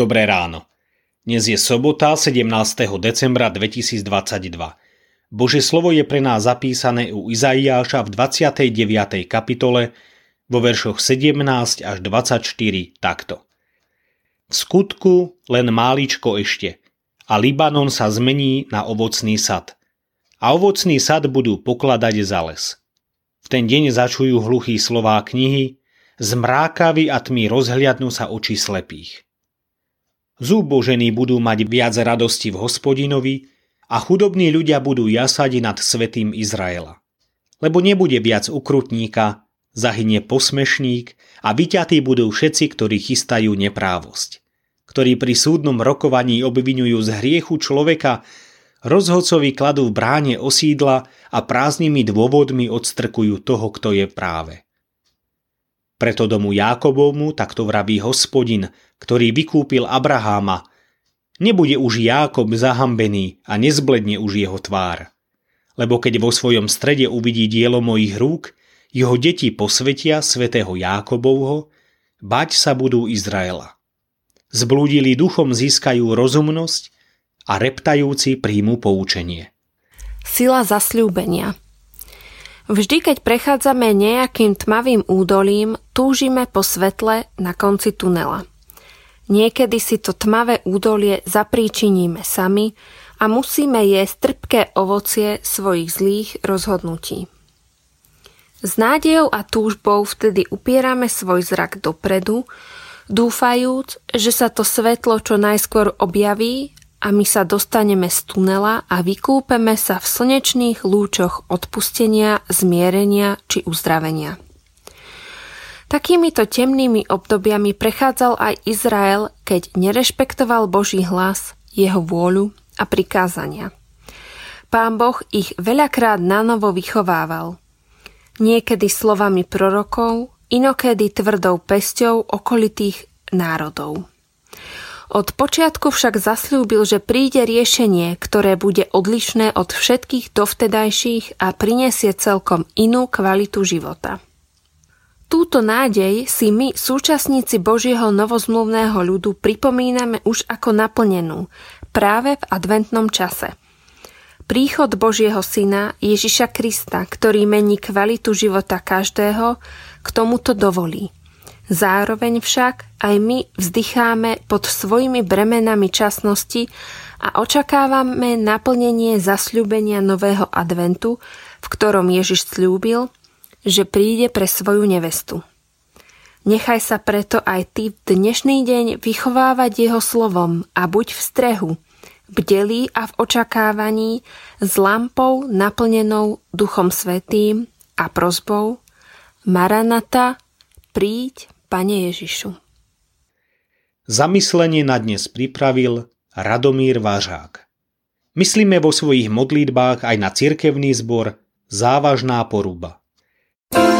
Dobré ráno. Dnes je sobota 17. decembra 2022. Bože slovo je pre nás zapísané u Izaiáša v 29. kapitole vo veršoch 17 až 24 takto. V skutku len máličko ešte a Libanon sa zmení na ovocný sad. A ovocný sad budú pokladať za les. V ten deň začujú hluchý slová knihy, zmrákaví a tmy rozhliadnú sa oči slepých. Zúbožení budú mať viac radosti v hospodinovi a chudobní ľudia budú jasať nad svetým Izraela. Lebo nebude viac ukrutníka, zahynie posmešník a vyťatí budú všetci, ktorí chystajú neprávosť. Ktorí pri súdnom rokovaní obvinujú z hriechu človeka, rozhodcovi kladú v bráne osídla a prázdnymi dôvodmi odstrkujú toho, kto je práve. Preto domu Jákobovmu takto vraví hospodin, ktorý vykúpil Abraháma. Nebude už Jákob zahambený a nezbledne už jeho tvár. Lebo keď vo svojom strede uvidí dielo mojich rúk, jeho deti posvetia svätého Jákobovho, bať sa budú Izraela. Zblúdili duchom získajú rozumnosť a reptajúci príjmu poučenie. Sila zasľúbenia – Vždy, keď prechádzame nejakým tmavým údolím, túžime po svetle na konci tunela. Niekedy si to tmavé údolie zapríčiníme sami a musíme jesť trpké ovocie svojich zlých rozhodnutí. S nádejou a túžbou vtedy upierame svoj zrak dopredu, dúfajúc, že sa to svetlo čo najskôr objaví a my sa dostaneme z tunela a vykúpeme sa v slnečných lúčoch odpustenia, zmierenia či uzdravenia. Takýmito temnými obdobiami prechádzal aj Izrael, keď nerešpektoval Boží hlas, jeho vôľu a prikázania. Pán Boh ich veľakrát nanovo vychovával. Niekedy slovami prorokov, inokedy tvrdou pesťou okolitých národov. Od počiatku však zasľúbil, že príde riešenie, ktoré bude odlišné od všetkých dovtedajších a prinesie celkom inú kvalitu života. Túto nádej si my, súčasníci Božieho novozmluvného ľudu, pripomíname už ako naplnenú práve v adventnom čase. Príchod Božieho Syna Ježiša Krista, ktorý mení kvalitu života každého, k tomuto dovolí – Zároveň však aj my vzdycháme pod svojimi bremenami časnosti a očakávame naplnenie zasľúbenia nového adventu, v ktorom Ježiš slúbil, že príde pre svoju nevestu. Nechaj sa preto aj ty v dnešný deň vychovávať jeho slovom a buď v strehu, bdelý a v očakávaní s lampou naplnenou Duchom Svetým a prozbou Maranata, príď, Pane Ježišu. Zamyslenie na dnes pripravil Radomír Vážák. Myslíme vo svojich modlitbách aj na cirkevný zbor Závažná poruba. thank